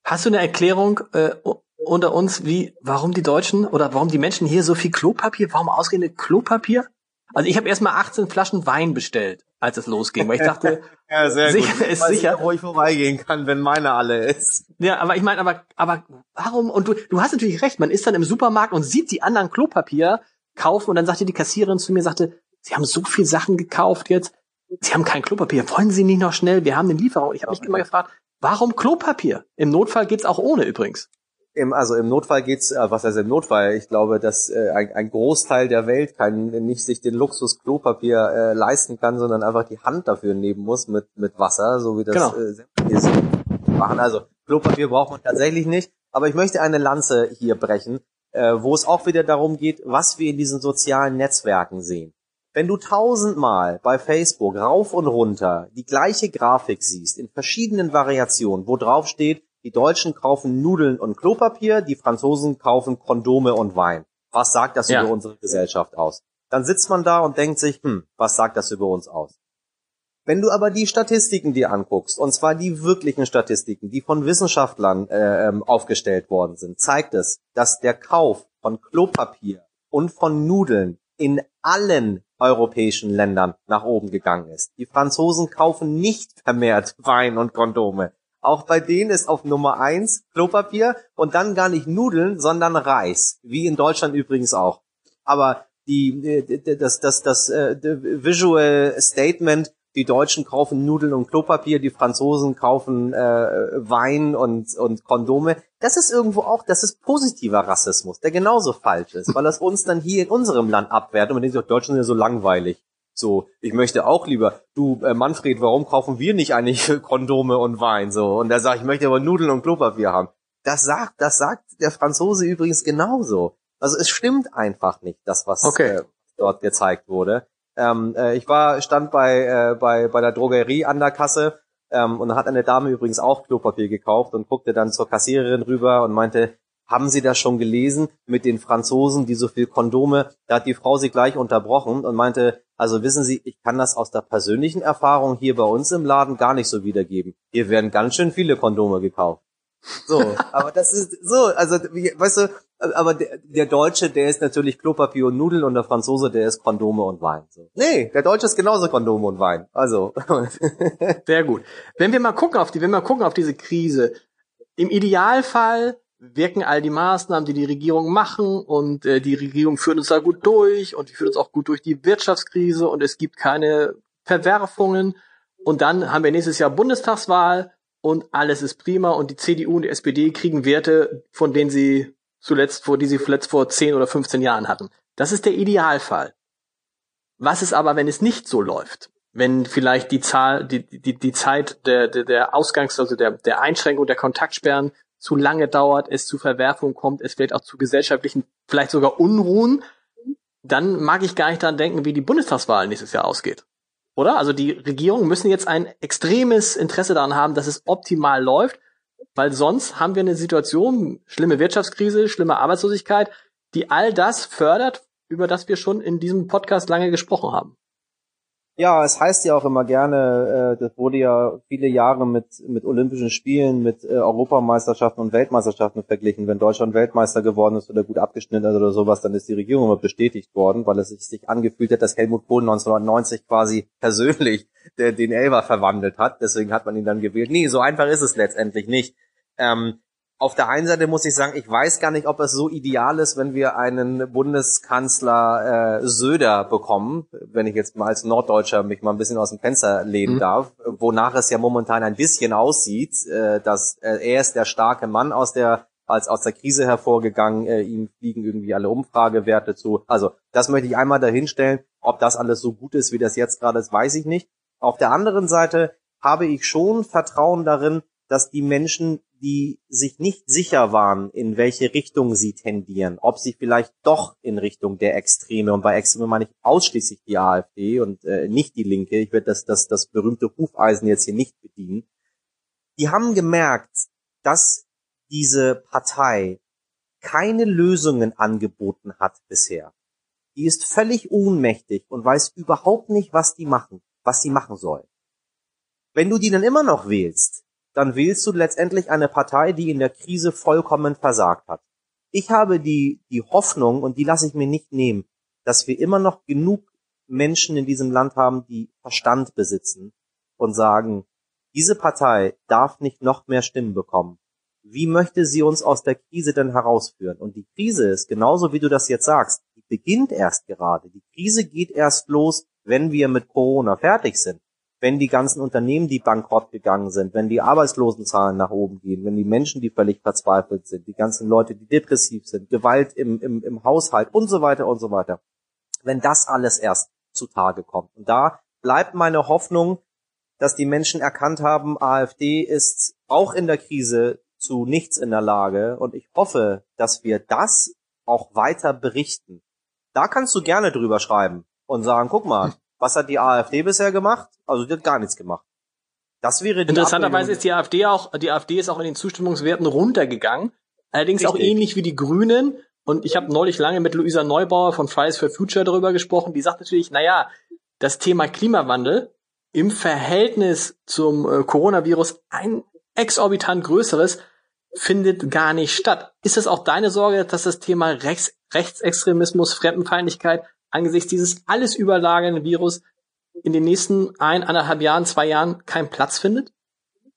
Hast du eine Erklärung äh, unter uns, wie, warum die Deutschen oder warum die Menschen hier so viel Klopapier, warum ausgerechnet Klopapier? Also ich habe erstmal 18 Flaschen Wein bestellt, als es losging, weil ich dachte, ja, sicher gut. ist sicher, nicht, wo ich vorbeigehen kann, wenn meine alle ist. Ja, aber ich meine, aber aber warum? Und du du hast natürlich recht, man ist dann im Supermarkt und sieht die anderen Klopapier kaufen und dann sagte die Kassiererin zu mir, sagte, sie haben so viel Sachen gekauft jetzt, sie haben kein Klopapier, wollen Sie nicht noch schnell? Wir haben eine Lieferung. Ich habe mich immer gefragt, warum Klopapier? Im Notfall geht's auch ohne übrigens. Im, also im Notfall geht's, äh, was heißt im Notfall? Ich glaube, dass äh, ein, ein Großteil der Welt kann nicht sich den Luxus Klopapier äh, leisten kann, sondern einfach die Hand dafür nehmen muss mit mit Wasser, so wie das genau. äh, machen. Also Klopapier braucht man tatsächlich nicht. Aber ich möchte eine Lanze hier brechen, äh, wo es auch wieder darum geht, was wir in diesen sozialen Netzwerken sehen. Wenn du tausendmal bei Facebook rauf und runter die gleiche Grafik siehst, in verschiedenen Variationen, wo drauf steht, die Deutschen kaufen Nudeln und Klopapier, die Franzosen kaufen Kondome und Wein. Was sagt das ja. über unsere Gesellschaft aus? Dann sitzt man da und denkt sich, hm, was sagt das über uns aus? Wenn du aber die Statistiken dir anguckst, und zwar die wirklichen Statistiken, die von Wissenschaftlern äh, ähm, aufgestellt worden sind, zeigt es, dass der Kauf von Klopapier und von Nudeln in allen europäischen Ländern nach oben gegangen ist. Die Franzosen kaufen nicht vermehrt Wein und Kondome. Auch bei denen ist auf Nummer eins Klopapier und dann gar nicht Nudeln, sondern Reis. Wie in Deutschland übrigens auch. Aber die, das, das, das, das äh, Visual Statement die Deutschen kaufen Nudeln und Klopapier, die Franzosen kaufen äh, Wein und, und Kondome. Das ist irgendwo auch, das ist positiver Rassismus, der genauso falsch ist, weil das uns dann hier in unserem Land abwehrt und man denkt Deutschen sind ja so langweilig. So, ich möchte auch lieber, du äh, Manfred, warum kaufen wir nicht eigentlich Kondome und Wein? So, und er sagt, ich möchte aber Nudeln und Klopapier haben. Das sagt, das sagt der Franzose übrigens genauso. Also es stimmt einfach nicht, das was okay. äh, dort gezeigt wurde. Ähm, äh, ich war, stand bei, äh, bei, bei der Drogerie an der Kasse ähm, und da hat eine Dame übrigens auch Klopapier gekauft und guckte dann zur Kassiererin rüber und meinte, haben Sie das schon gelesen mit den Franzosen, die so viel Kondome? Da hat die Frau sie gleich unterbrochen und meinte, also wissen Sie, ich kann das aus der persönlichen Erfahrung hier bei uns im Laden gar nicht so wiedergeben. Hier werden ganz schön viele Kondome gekauft. So, aber das ist so, also weißt du, aber der, der Deutsche, der ist natürlich Klopapier und Nudeln und der Franzose, der ist Kondome und Wein. So. Nee, der Deutsche ist genauso Kondome und Wein. Also. Sehr gut. Wenn wir mal gucken auf die, wenn wir mal gucken auf diese Krise, im Idealfall wirken all die Maßnahmen, die die Regierung machen und äh, die Regierung führt uns da gut durch und die führt uns auch gut durch die Wirtschaftskrise und es gibt keine Verwerfungen und dann haben wir nächstes Jahr Bundestagswahl und alles ist prima und die CDU und die SPD kriegen Werte, von denen sie zuletzt vor, die sie zuletzt vor 10 oder 15 Jahren hatten. Das ist der Idealfall. Was ist aber, wenn es nicht so läuft? Wenn vielleicht die Zahl, die, die, die Zeit der, der, der Ausgangs-, also der, der Einschränkung der Kontaktsperren zu lange dauert, es zu Verwerfungen kommt, es vielleicht auch zu gesellschaftlichen, vielleicht sogar Unruhen, dann mag ich gar nicht daran denken, wie die Bundestagswahl nächstes Jahr ausgeht. Oder? Also die Regierungen müssen jetzt ein extremes Interesse daran haben, dass es optimal läuft, weil sonst haben wir eine Situation, schlimme Wirtschaftskrise, schlimme Arbeitslosigkeit, die all das fördert, über das wir schon in diesem Podcast lange gesprochen haben. Ja, es heißt ja auch immer gerne, äh, das wurde ja viele Jahre mit, mit Olympischen Spielen, mit äh, Europameisterschaften und Weltmeisterschaften verglichen. Wenn Deutschland Weltmeister geworden ist oder gut abgeschnitten hat oder sowas, dann ist die Regierung immer bestätigt worden, weil es sich, angefühlt hat, dass Helmut Kohl 1990 quasi persönlich der, den Elber verwandelt hat. Deswegen hat man ihn dann gewählt. Nee, so einfach ist es letztendlich nicht. Ähm, auf der einen Seite muss ich sagen, ich weiß gar nicht, ob es so ideal ist, wenn wir einen Bundeskanzler äh, Söder bekommen, wenn ich jetzt mal als Norddeutscher mich mal ein bisschen aus dem Fenster lehnen mhm. darf, wonach es ja momentan ein bisschen aussieht, äh, dass äh, er ist der starke Mann aus der als aus der Krise hervorgegangen, äh, ihm fliegen irgendwie alle Umfragewerte zu. Also das möchte ich einmal dahinstellen. Ob das alles so gut ist, wie das jetzt gerade ist, weiß ich nicht. Auf der anderen Seite habe ich schon Vertrauen darin, dass die Menschen die sich nicht sicher waren, in welche Richtung sie tendieren, ob sie vielleicht doch in Richtung der Extreme, und bei Extreme meine ich ausschließlich die AfD und äh, nicht die Linke, ich werde das, das, das berühmte Hufeisen jetzt hier nicht bedienen, die haben gemerkt, dass diese Partei keine Lösungen angeboten hat bisher. Die ist völlig ohnmächtig und weiß überhaupt nicht, was die machen, was sie machen soll. Wenn du die dann immer noch wählst, dann wählst du letztendlich eine Partei, die in der Krise vollkommen versagt hat. Ich habe die, die Hoffnung, und die lasse ich mir nicht nehmen, dass wir immer noch genug Menschen in diesem Land haben, die Verstand besitzen und sagen, diese Partei darf nicht noch mehr Stimmen bekommen. Wie möchte sie uns aus der Krise denn herausführen? Und die Krise ist, genauso wie du das jetzt sagst, die beginnt erst gerade. Die Krise geht erst los, wenn wir mit Corona fertig sind wenn die ganzen Unternehmen, die bankrott gegangen sind, wenn die Arbeitslosenzahlen nach oben gehen, wenn die Menschen, die völlig verzweifelt sind, die ganzen Leute, die depressiv sind, Gewalt im, im, im Haushalt und so weiter und so weiter, wenn das alles erst zutage kommt. Und da bleibt meine Hoffnung, dass die Menschen erkannt haben, AfD ist auch in der Krise zu nichts in der Lage. Und ich hoffe, dass wir das auch weiter berichten. Da kannst du gerne drüber schreiben und sagen, guck mal, was hat die AfD bisher gemacht? Also die hat gar nichts gemacht. Das wäre die Interessanterweise ist die AfD auch, die AfD ist auch in den Zustimmungswerten runtergegangen. Allerdings Richtig. auch ähnlich wie die Grünen. Und ich habe neulich lange mit Luisa Neubauer von Fridays for Future darüber gesprochen. Die sagt natürlich, naja, das Thema Klimawandel im Verhältnis zum äh, Coronavirus ein exorbitant größeres findet gar nicht statt. Ist es auch deine Sorge, dass das Thema Rechts Rechtsextremismus, Fremdenfeindlichkeit angesichts dieses alles überlagenden Virus in den nächsten ein, anderthalb Jahren, zwei Jahren keinen Platz findet?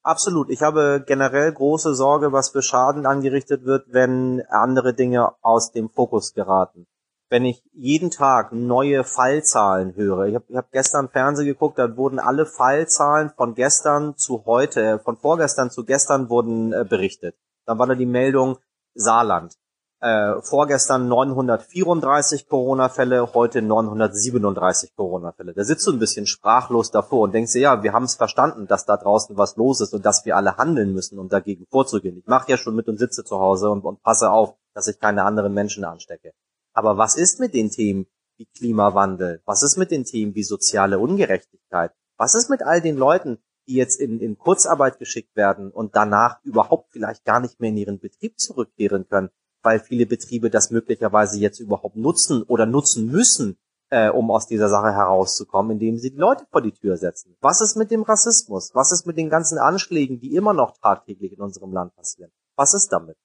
Absolut. Ich habe generell große Sorge, was für Schaden angerichtet wird, wenn andere Dinge aus dem Fokus geraten. Wenn ich jeden Tag neue Fallzahlen höre, ich habe hab gestern Fernsehen geguckt, da wurden alle Fallzahlen von gestern zu heute, von vorgestern zu gestern wurden äh, berichtet. Dann war da die Meldung Saarland äh, vorgestern 934 Corona-Fälle, heute 937 Corona-Fälle. Da sitzt du ein bisschen sprachlos davor und denkst dir, ja, wir haben es verstanden, dass da draußen was los ist und dass wir alle handeln müssen, um dagegen vorzugehen. Ich mache ja schon mit und sitze zu Hause und, und passe auf, dass ich keine anderen Menschen anstecke. Aber was ist mit den Themen wie Klimawandel? Was ist mit den Themen wie soziale Ungerechtigkeit? Was ist mit all den Leuten, die jetzt in, in Kurzarbeit geschickt werden und danach überhaupt vielleicht gar nicht mehr in ihren Betrieb zurückkehren können? Weil viele Betriebe das möglicherweise jetzt überhaupt nutzen oder nutzen müssen, äh, um aus dieser Sache herauszukommen, indem sie die Leute vor die Tür setzen. Was ist mit dem Rassismus? Was ist mit den ganzen Anschlägen, die immer noch tagtäglich in unserem Land passieren? Was ist damit?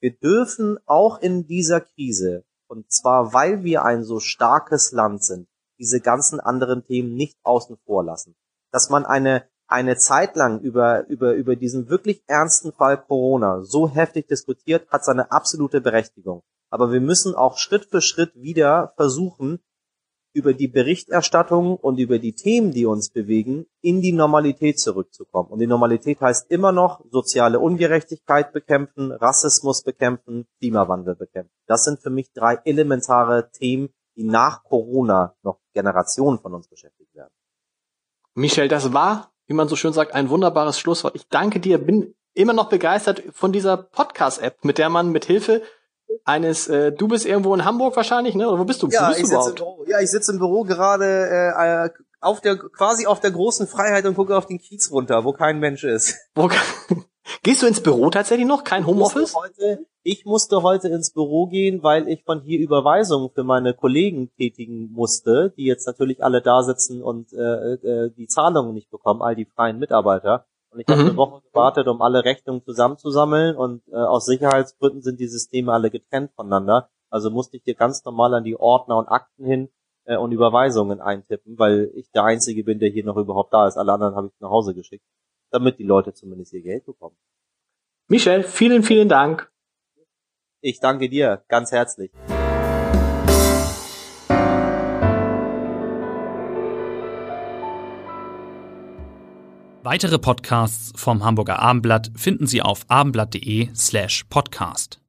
Wir dürfen auch in dieser Krise, und zwar weil wir ein so starkes Land sind, diese ganzen anderen Themen nicht außen vor lassen. Dass man eine eine Zeit lang über, über, über diesen wirklich ernsten Fall Corona so heftig diskutiert, hat seine absolute Berechtigung. Aber wir müssen auch Schritt für Schritt wieder versuchen, über die Berichterstattung und über die Themen, die uns bewegen, in die Normalität zurückzukommen. Und die Normalität heißt immer noch soziale Ungerechtigkeit bekämpfen, Rassismus bekämpfen, Klimawandel bekämpfen. Das sind für mich drei elementare Themen, die nach Corona noch Generationen von uns beschäftigt werden. Michel, das war wie man so schön sagt, ein wunderbares Schlusswort. Ich danke dir, bin immer noch begeistert von dieser Podcast-App, mit der man mit Hilfe eines, äh, du bist irgendwo in Hamburg wahrscheinlich, ne? Oder wo bist du? Ja, bist ich sitze im Büro. Ja, ich sitze im Büro gerade äh, auf der quasi auf der großen Freiheit und gucke auf den Kiez runter, wo kein Mensch ist. Wo, gehst du ins Büro tatsächlich noch? Kein Homeoffice? Ich musste heute ins Büro gehen, weil ich von hier Überweisungen für meine Kollegen tätigen musste, die jetzt natürlich alle da sitzen und äh, äh, die Zahlungen nicht bekommen, all die freien Mitarbeiter. Und ich mhm. habe eine Woche gewartet, um alle Rechnungen zusammenzusammeln und äh, aus Sicherheitsgründen sind die Systeme alle getrennt voneinander. Also musste ich hier ganz normal an die Ordner und Akten hin äh, und Überweisungen eintippen, weil ich der Einzige bin, der hier noch überhaupt da ist. Alle anderen habe ich nach Hause geschickt, damit die Leute zumindest ihr Geld bekommen. Michel, vielen, vielen Dank. Ich danke dir ganz herzlich. Weitere Podcasts vom Hamburger Abendblatt finden Sie auf abendblatt.de slash podcast.